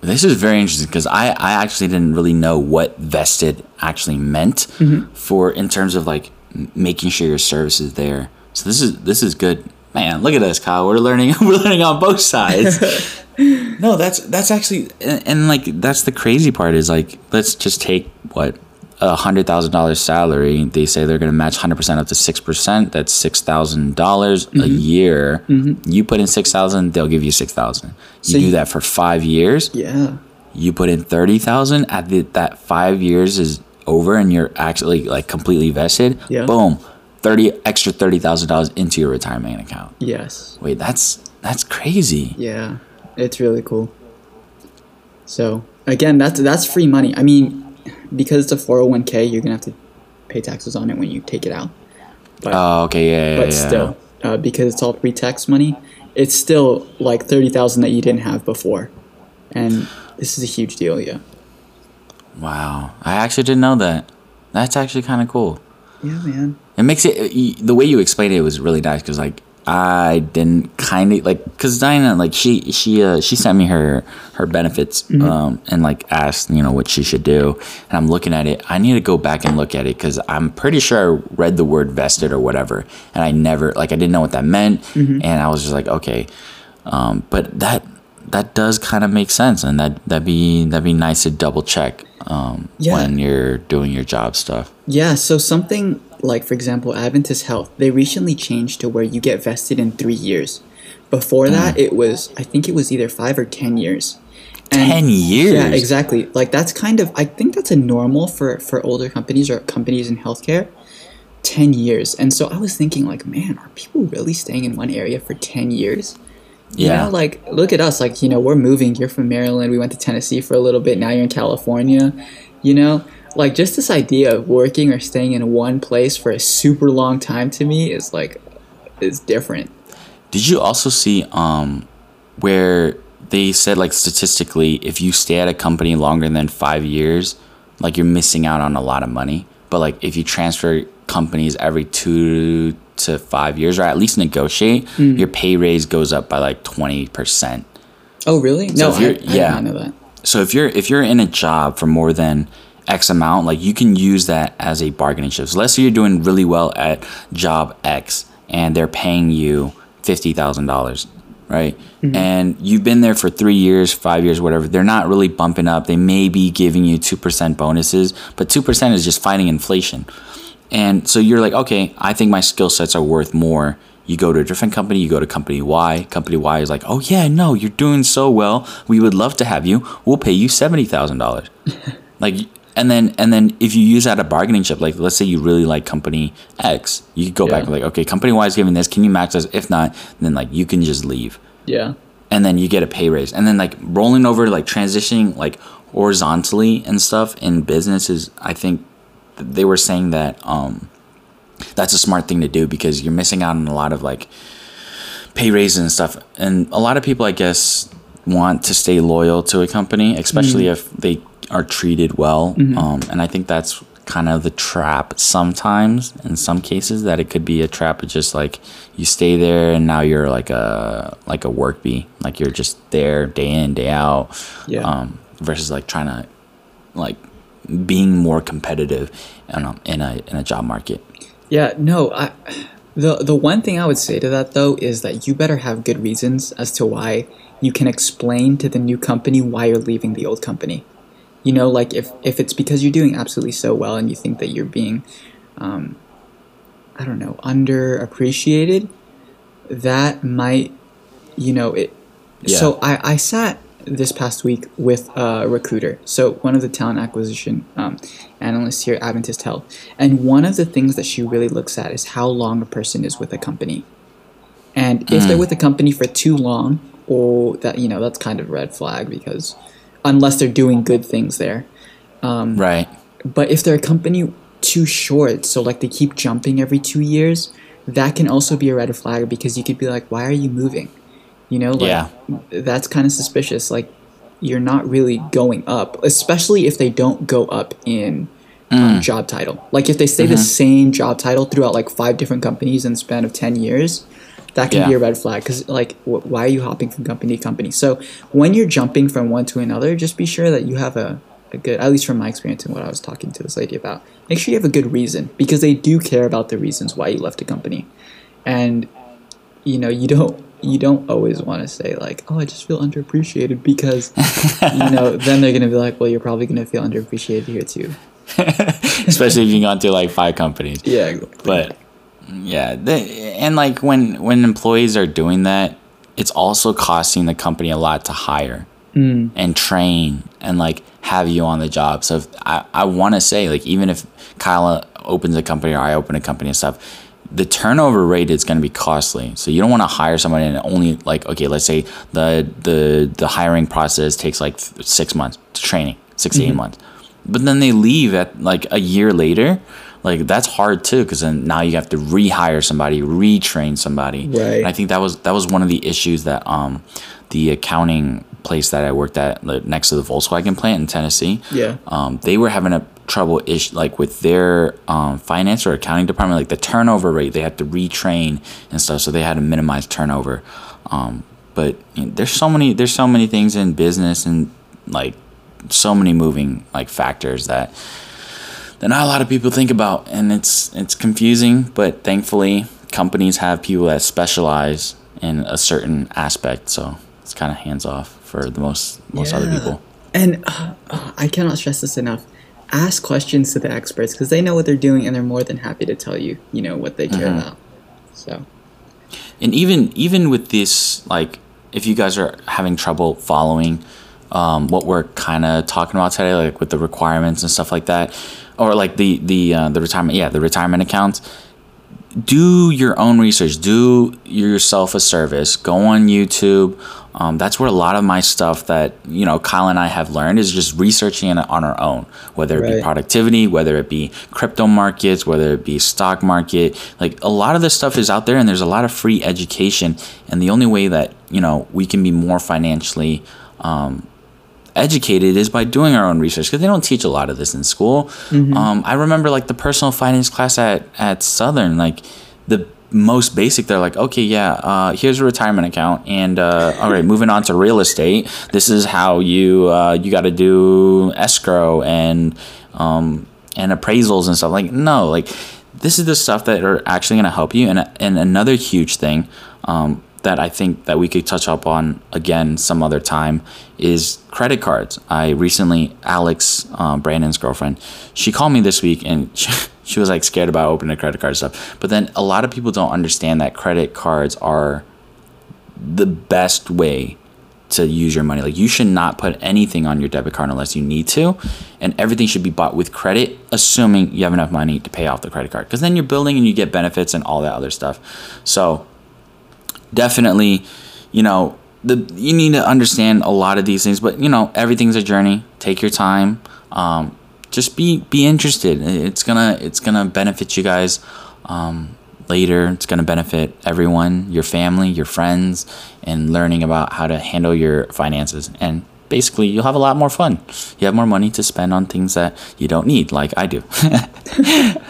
This is very interesting because I, I actually didn't really know what vested actually meant mm-hmm. for in terms of like making sure your service is there. So this is this is good man, look at us, Kyle. We're learning. We're learning on both sides. no, that's that's actually, and, and, like that's the crazy part is like, let's just take what a hundred thousand dollars salary. They say they're going to match hundred percent up to six percent. That's six thousand dollars a mm-hmm. year. Mm-hmm. You put in six thousand, they'll give you six thousand. You so do that for five years. Yeah. You put in thirty thousand. At the, that five years is over, and you're actually like completely vested. Yeah. Boom thirty extra thirty thousand dollars into your retirement account. Yes. Wait, that's that's crazy. Yeah, it's really cool. So again, that's that's free money. I mean, because it's a four hundred one k, you're gonna have to pay taxes on it when you take it out. But, oh, okay, yeah, yeah But yeah. still, uh, because it's all pre-tax money, it's still like thirty thousand that you didn't have before, and this is a huge deal. Yeah. Wow, I actually didn't know that. That's actually kind of cool. Yeah, man. It makes it the way you explained it was really nice because like I didn't kind of like because Diana like she she uh, she sent me her her benefits mm-hmm. um, and like asked you know what she should do and I'm looking at it I need to go back and look at it because I'm pretty sure I read the word vested or whatever and I never like I didn't know what that meant mm-hmm. and I was just like okay um, but that that does kind of make sense and that that'd be that'd be nice to double check um, yeah. when you're doing your job stuff yeah so something like for example Adventist Health, they recently changed to where you get vested in three years. Before that, mm. it was I think it was either five or ten years. And ten years. Yeah, exactly. Like that's kind of I think that's a normal for for older companies or companies in healthcare. 10 years. And so I was thinking like, man, are people really staying in one area for 10 years? You yeah. know, like look at us like, you know, we're moving. You're from Maryland. We went to Tennessee for a little bit. Now you're in California. You know, like just this idea of working or staying in one place for a super long time to me is like is different. Did you also see um where they said like statistically if you stay at a company longer than 5 years like you're missing out on a lot of money but like if you transfer companies every 2 to 5 years or at least negotiate mm. your pay raise goes up by like 20%. Oh really? So no, I, I yeah. know that. So if you're if you're in a job for more than X amount, like you can use that as a bargaining chip. So let's say you're doing really well at job X and they're paying you fifty thousand dollars. right? And you've been there for three years, five years, whatever. They're not really bumping up. They may be giving you 2% bonuses, but 2% is just fighting inflation. And so you're like, okay, I think my skill sets are worth more. You go to a different company, you go to company Y. Company Y is like, oh, yeah, no, you're doing so well. We would love to have you. We'll pay you $70,000. like, and then and then if you use that a bargaining chip, like let's say you really like company X, you could go back and like, okay, company Y is giving this. Can you match this? If not, then like you can just leave Yeah. and then you get a pay raise and then like rolling over like transitioning like horizontally and stuff in business is i think th- they were saying that um that's a smart thing to do because you're missing out on a lot of like pay raises and stuff. And a lot of people i guess want to stay loyal to a company especially if they are treated well. Um, and i think that's kind of the trap sometimes in some cases that it could be a trap of just like you stay there and now you're like a like a work bee. Like you're just there day in day out Yeah. um, versus like trying to like being more competitive in a, in a in a job market Yeah, no, I the the one thing I would say to that though is that you better have good reasons as to why you can explain to the new company why you're leaving the old company. You know, like if if it's because you're doing absolutely so well and you think that you're being um I don't know, underappreciated, that might you know, it Yeah. so I, I sat this past week with a recruiter, so one of the talent acquisition um, analysts here at Adventist Health, and one of the things that she really looks at is how long a person is with a company, and if they're with a company for too long, or that you know that's kind of a red flag because unless they're doing good things there, right. but if they're a company too short, so like they keep jumping every two years, that can also be a red flag because you could be like, why are you moving? You know, like Yeah. that's kind of suspicious. Like you're not really going up, especially if they don't go up in um, job title. Like if they stay the same job title throughout like five different companies in the span of 10 years, that can be a red flag because like wh- why are you hopping from company to company so when you're jumping from one to another just be sure that you have a, a good at least from my experience and what i was talking to this lady about make sure you have a good reason because they do care about the reasons why you left a company and you know you don't you don't always want to say like oh i just feel underappreciated because you know then they're gonna be like well you're probably gonna feel underappreciated here too. Especially if you've gone through like five companies. Yeah but yeah they, and like when when employees are doing that it's also costing the company a lot to hire mm. and train and like have you on the job. So if, i, I want to say like even if Kyle opens a company or i open a company and stuff the turnover rate is going to be costly so you don't want to hire someone and only like okay let's say the the the hiring process takes like six months to training 6 to eight months but then they leave at like a year later like that's hard too because then now you have to rehire somebody retrain somebody Right. and i think that was that was one of the issues that um the accounting place that i worked at next to the volkswagen plant in tennessee Yeah. um, they were having a trouble ish like with their um, finance or accounting department like the turnover rate they had to retrain and stuff so they had to minimize turnover. Um, but you know, there's so many there's so many things in business and like so many moving like factors that that not a lot of people think about and it's it's confusing but thankfully companies have people that specialize in a certain aspect so it's kind of hands off for the most most other people. And uh, I cannot stress this enough. Ask questions to the experts because they know what they're doing and they're more than happy to tell you, you know, what they care about. So, and even even with this like if you guys are having trouble following um, what we're kind of talking about today like with the requirements and stuff like that or like the the uh, the retirement yeah the retirement accounts do your own research. Do yourself a service. Go on youtube um, that's where a lot of my stuff that you know kyle and i have learned is just researching it on our own whether it be productivity whether it be crypto markets whether it be stock market. Like a lot of this stuff is out there and there's a lot of free education. And the only way that you know we can be more financially um, educated is by doing our own research because they don't teach a lot of this in school. Um, I remember like the personal finance class at at Southern, like the most basic. They're like, okay, yeah, uh, here's a retirement account, and uh, all right, moving on to real estate. This is how you uh, you got to do escrow and um, and appraisals and stuff. Like, no, like this is the stuff that are actually going to help you. And and another huge thing. Um, that I think that we could touch up on again some other time is credit cards. I recently, Alex, uh, Brandon's girlfriend, she called me this week and she, she was like scared about opening a credit card stuff. But then a lot of people don't understand that credit cards are the best way to use your money. Like you should not put anything on your debit card unless you need to, and everything should be bought with credit, assuming you have enough money to pay off the credit card. Because then you're building and you get benefits and all that other stuff. So definitely, you know, the you need to understand a lot of these things, but you know, everything's a journey. Take your time. Um, just be be interested. It's gonna it's gonna benefit you guys um, later. It's gonna benefit everyone, your family, your friends, and learning about how to handle your finances. And basically, you'll have a lot more fun. You have more money to spend on things that you don't need, like I do.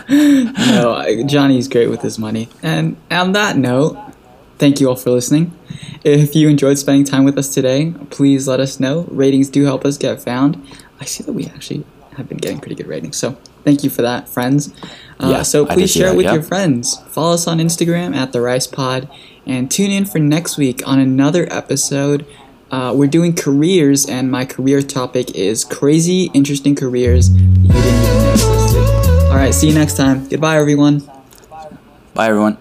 no, Jonny's great with his money. And on that note, Thank you all for listening. If you enjoyed spending time with us today, please let us know. Ratings do help us get found. I see that we actually have been getting pretty good ratings, so thank you for that, friends. Uh, yeah, so please share it with your friends. Follow us on Instagram at the Rice Pod, and tune in for next week on another episode. Uh, we're doing careers, and my career topic is crazy, interesting careers you didn't even know existed. All right, see you next time. Goodbye, everyone. Bye, everyone.